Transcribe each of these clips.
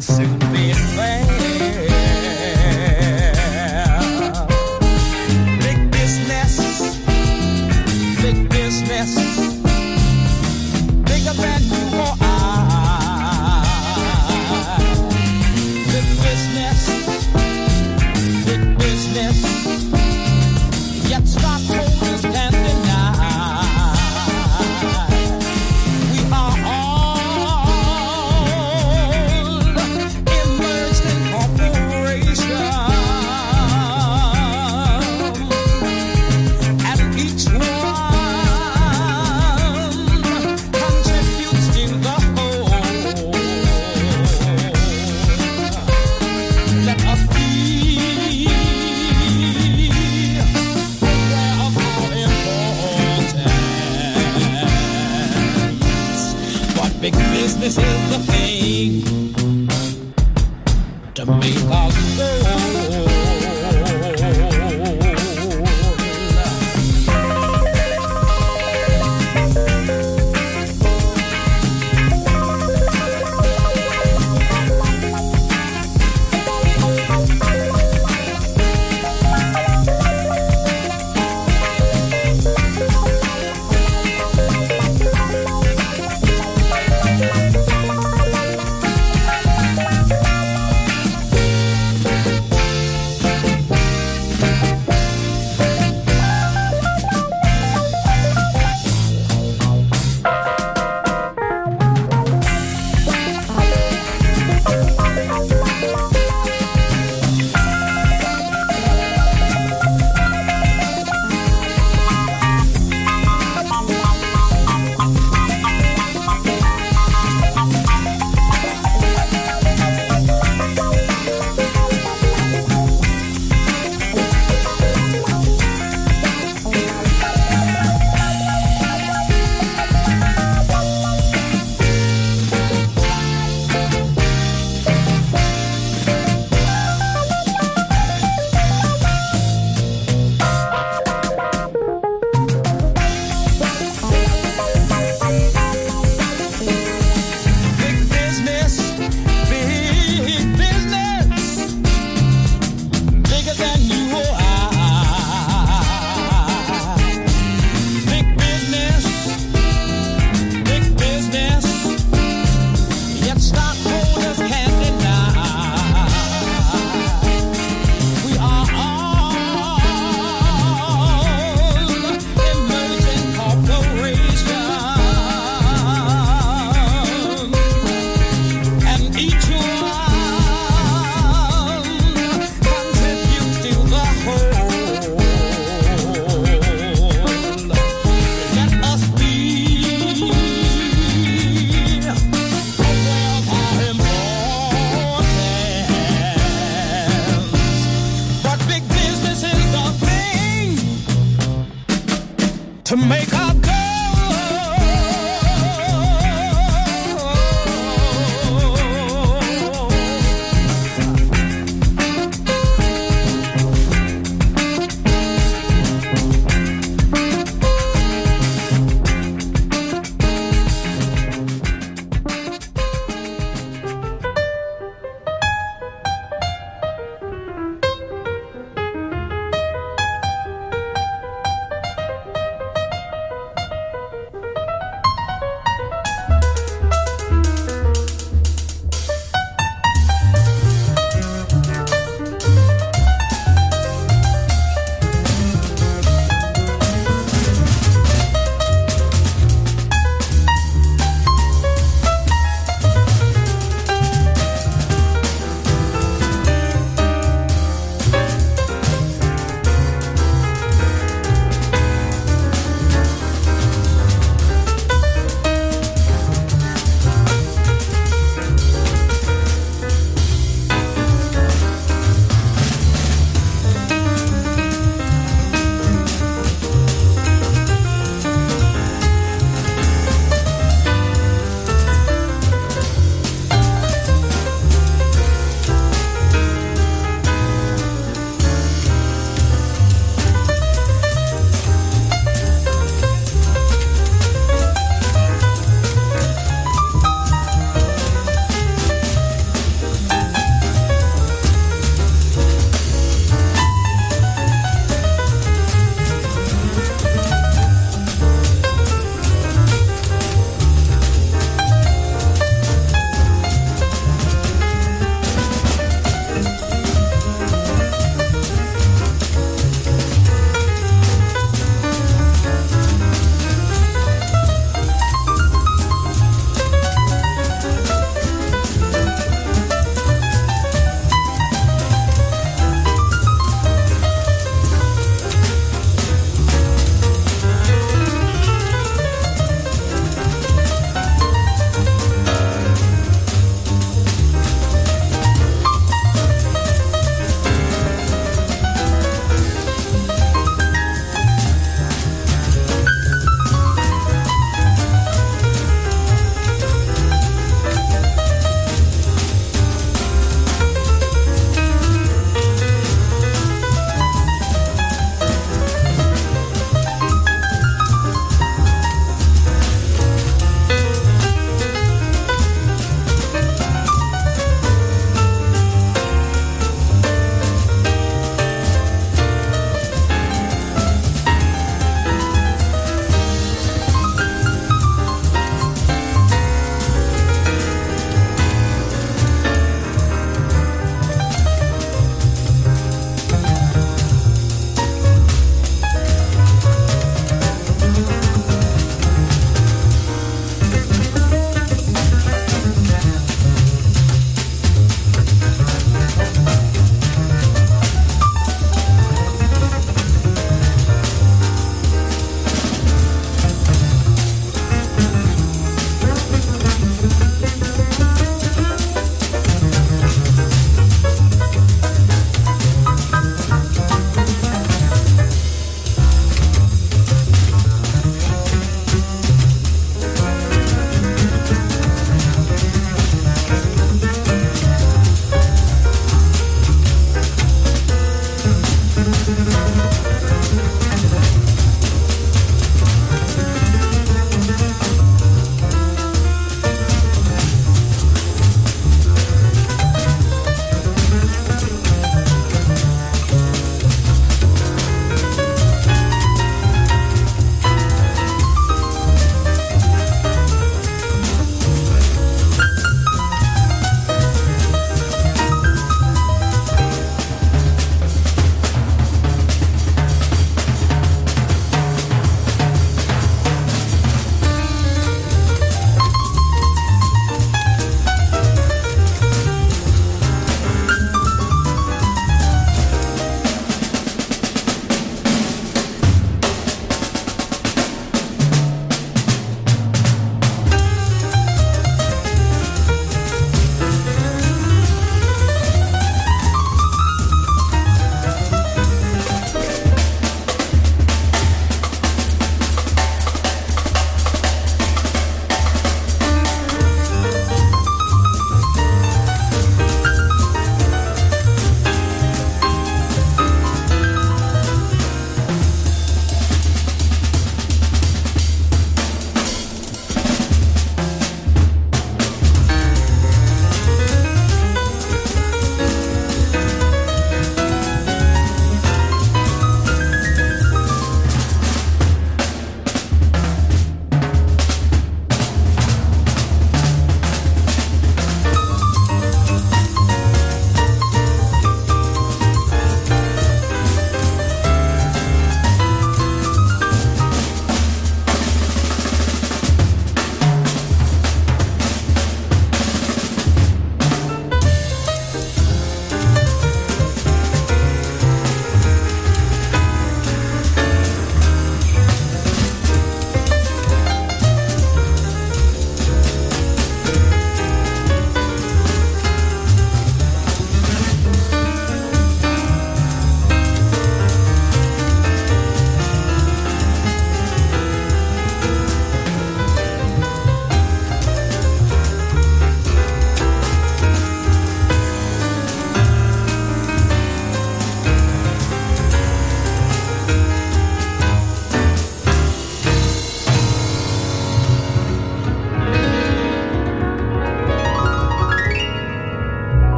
soon.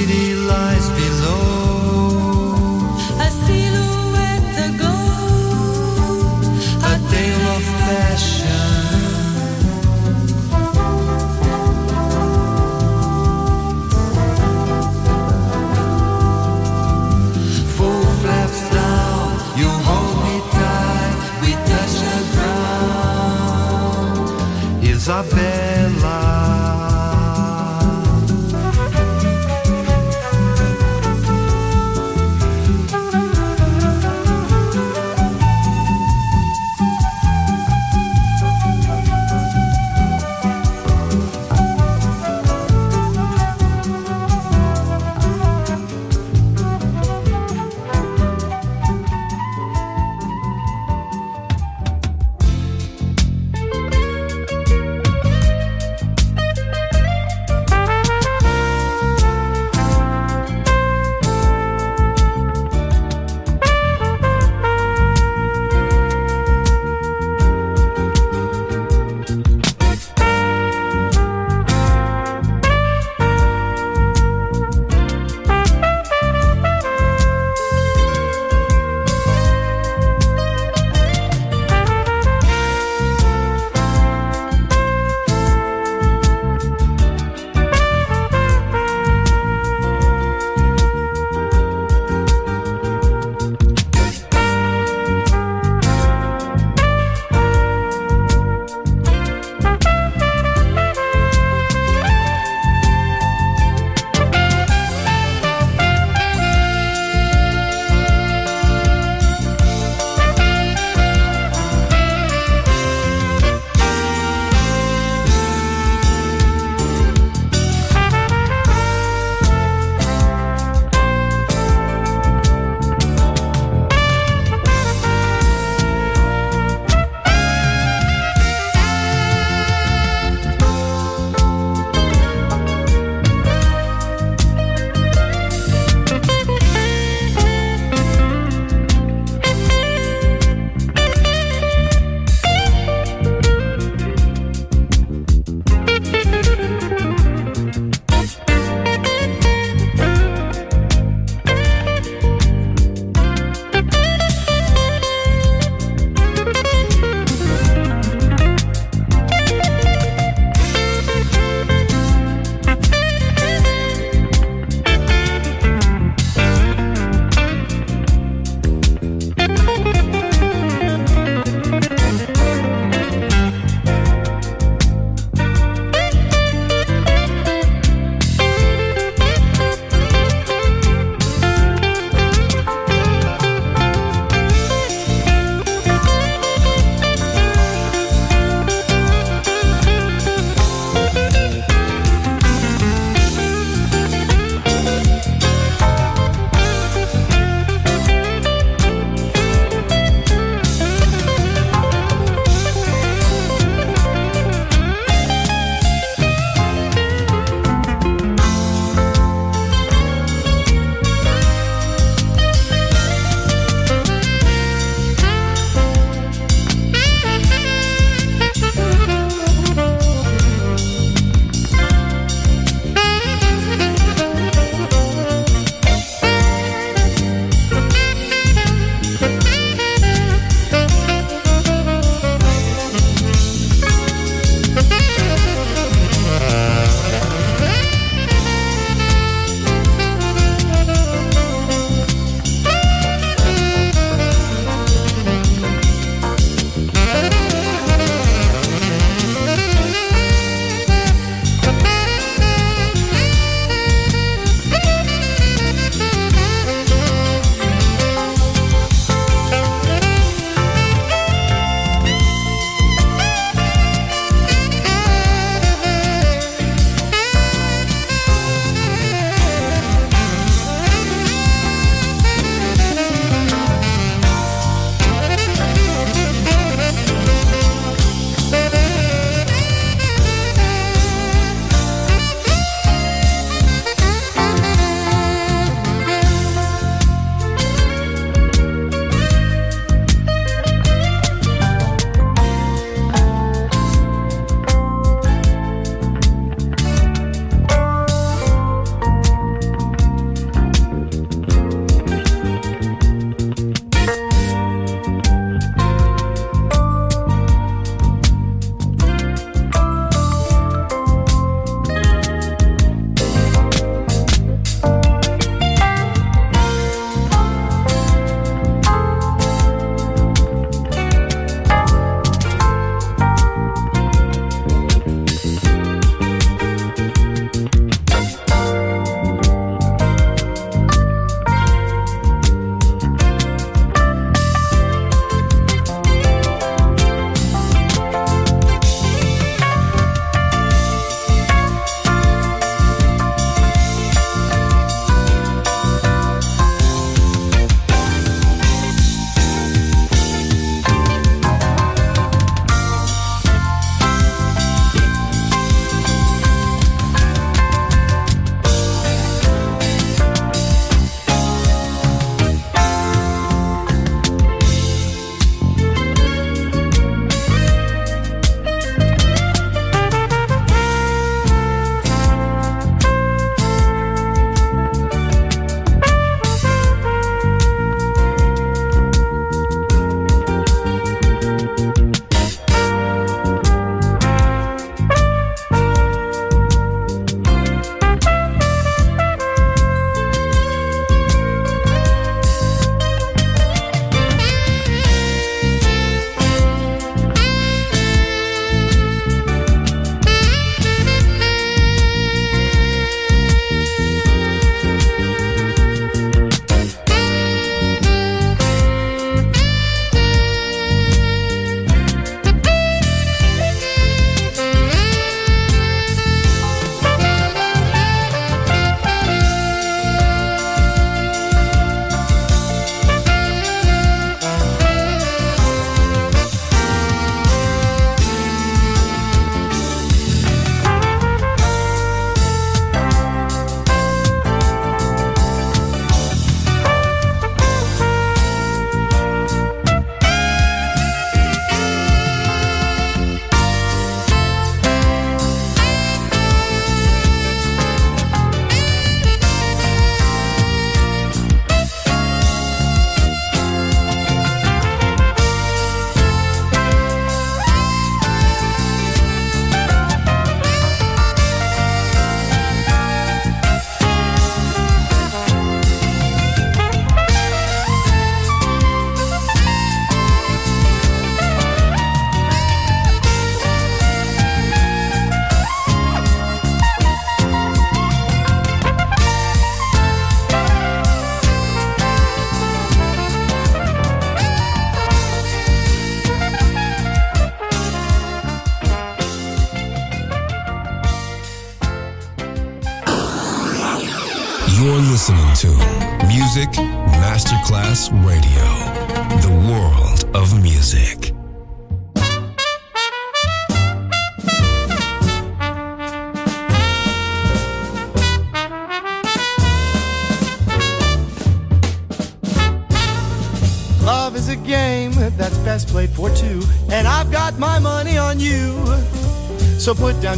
city lies.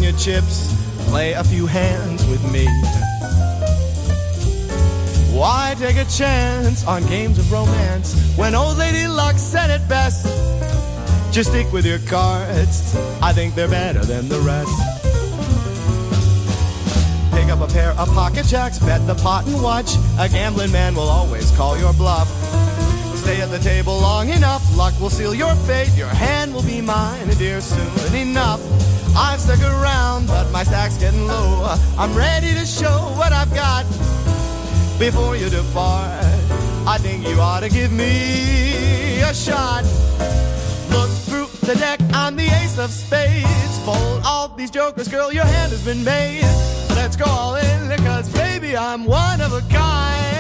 Your chips, play a few hands with me. Why take a chance on games of romance when old lady luck said it best? Just stick with your cards, I think they're better than the rest. Pick up a pair of pocket jacks, bet the pot and watch. A gambling man will always call your bluff. Stay at the table long enough, luck will seal your fate. Your hand will be mine, dear, soon enough. I've stuck around, but my stack's getting low. I'm ready to show what I've got. Before you depart, I think you ought to give me a shot. Look through the deck, I'm the ace of spades. Fold all these jokers, girl, your hand has been made. Let's go all in, cause baby, I'm one of a kind.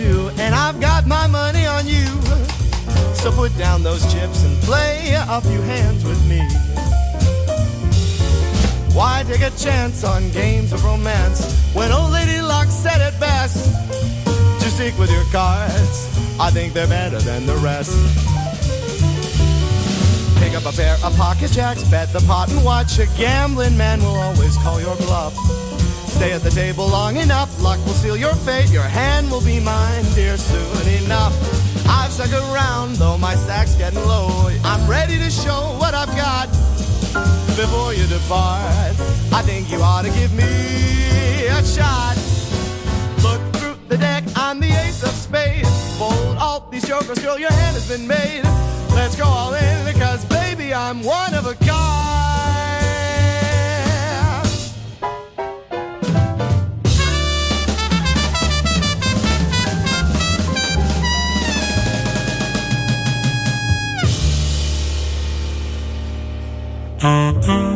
And I've got my money on you. So put down those chips and play a few hands with me. Why take a chance on games of romance when old lady luck said it best? Just stick with your cards, I think they're better than the rest. Pick up a pair of pocket jacks, bet the pot and watch. A gambling man will always call your bluff. Stay at the table long enough, luck will seal your fate. Your hand will be mine, dear, soon enough. I've stuck around, though my stack's getting low. I'm ready to show what I've got. Before you depart, I think you ought to give me a shot. Look through the deck. I'm the ace of spades. Fold all these jokers, girl, your hand has been made. Let's go all in because, baby, I'm one of a kind. Medio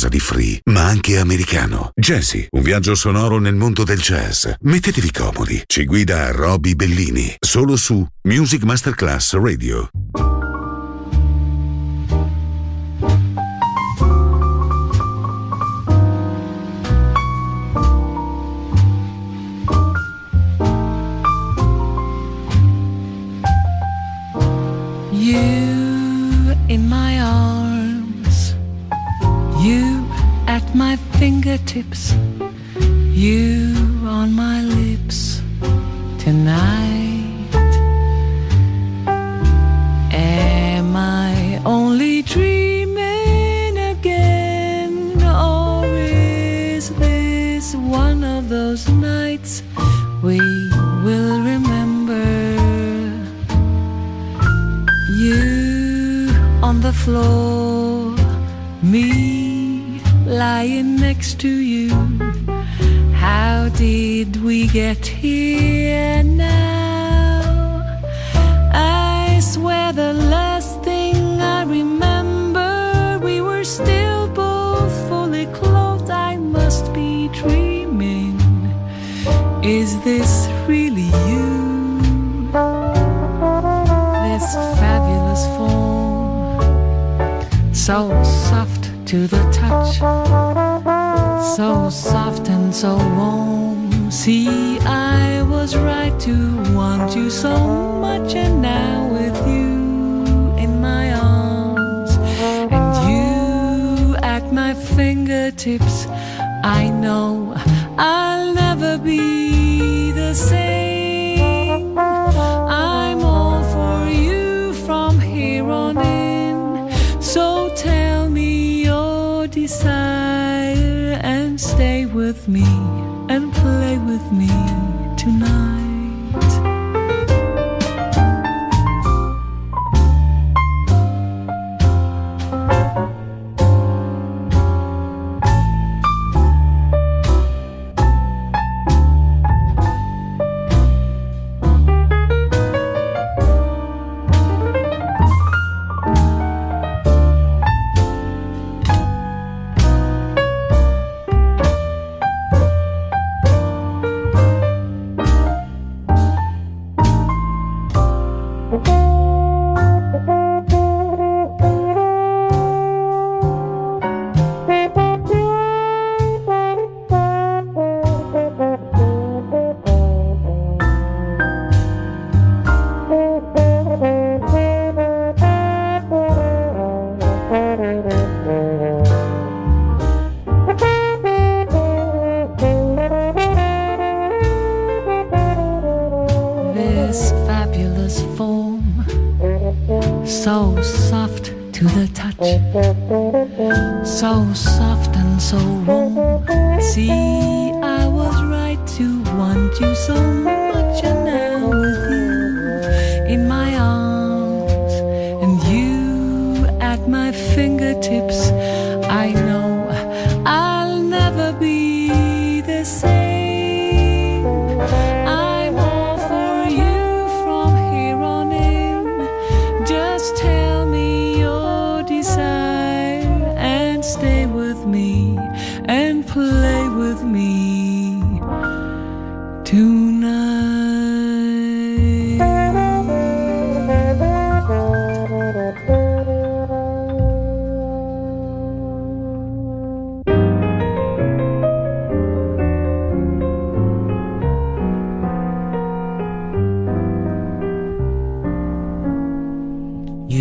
qualcosa di free, ma anche americano. Jazzy, un viaggio sonoro nel mondo del jazz. Mettetevi comodi, ci guida Roby Bellini, solo su Music Masterclass Radio. me and play with me tonight.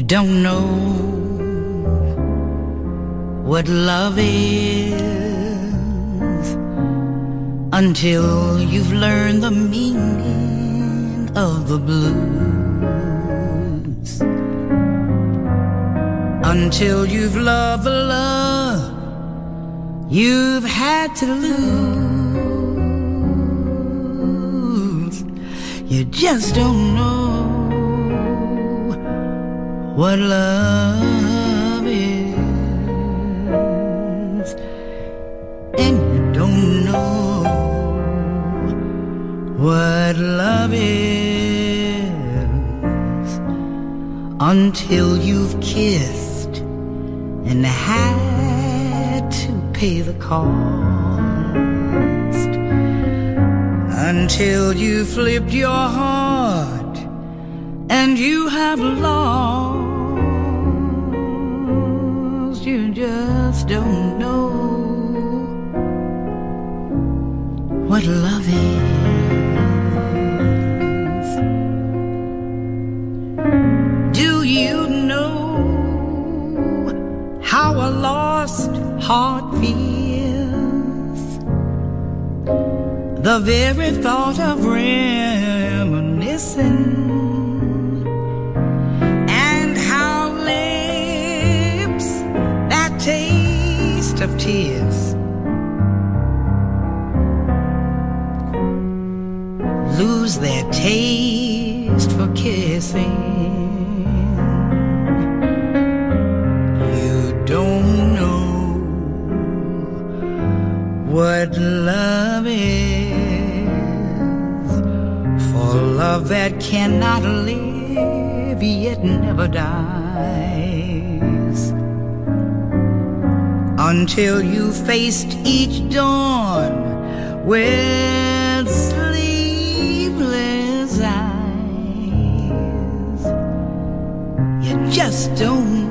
don't know what love is until you've learned the meaning of the blues. Until you've loved the love you've had to lose, you just don't know what love is, and you don't know what love is until you've kissed and had to pay the cost, until you flipped your heart and you have lost you just don't know what love is. Do you know how a lost heart feels? The very thought tears. Lose their taste for kissing. You don't know what love is. For love that cannot live, yet never dies. until you faced each dawn with sleepless eyes. You just don't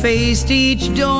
faced each dawn.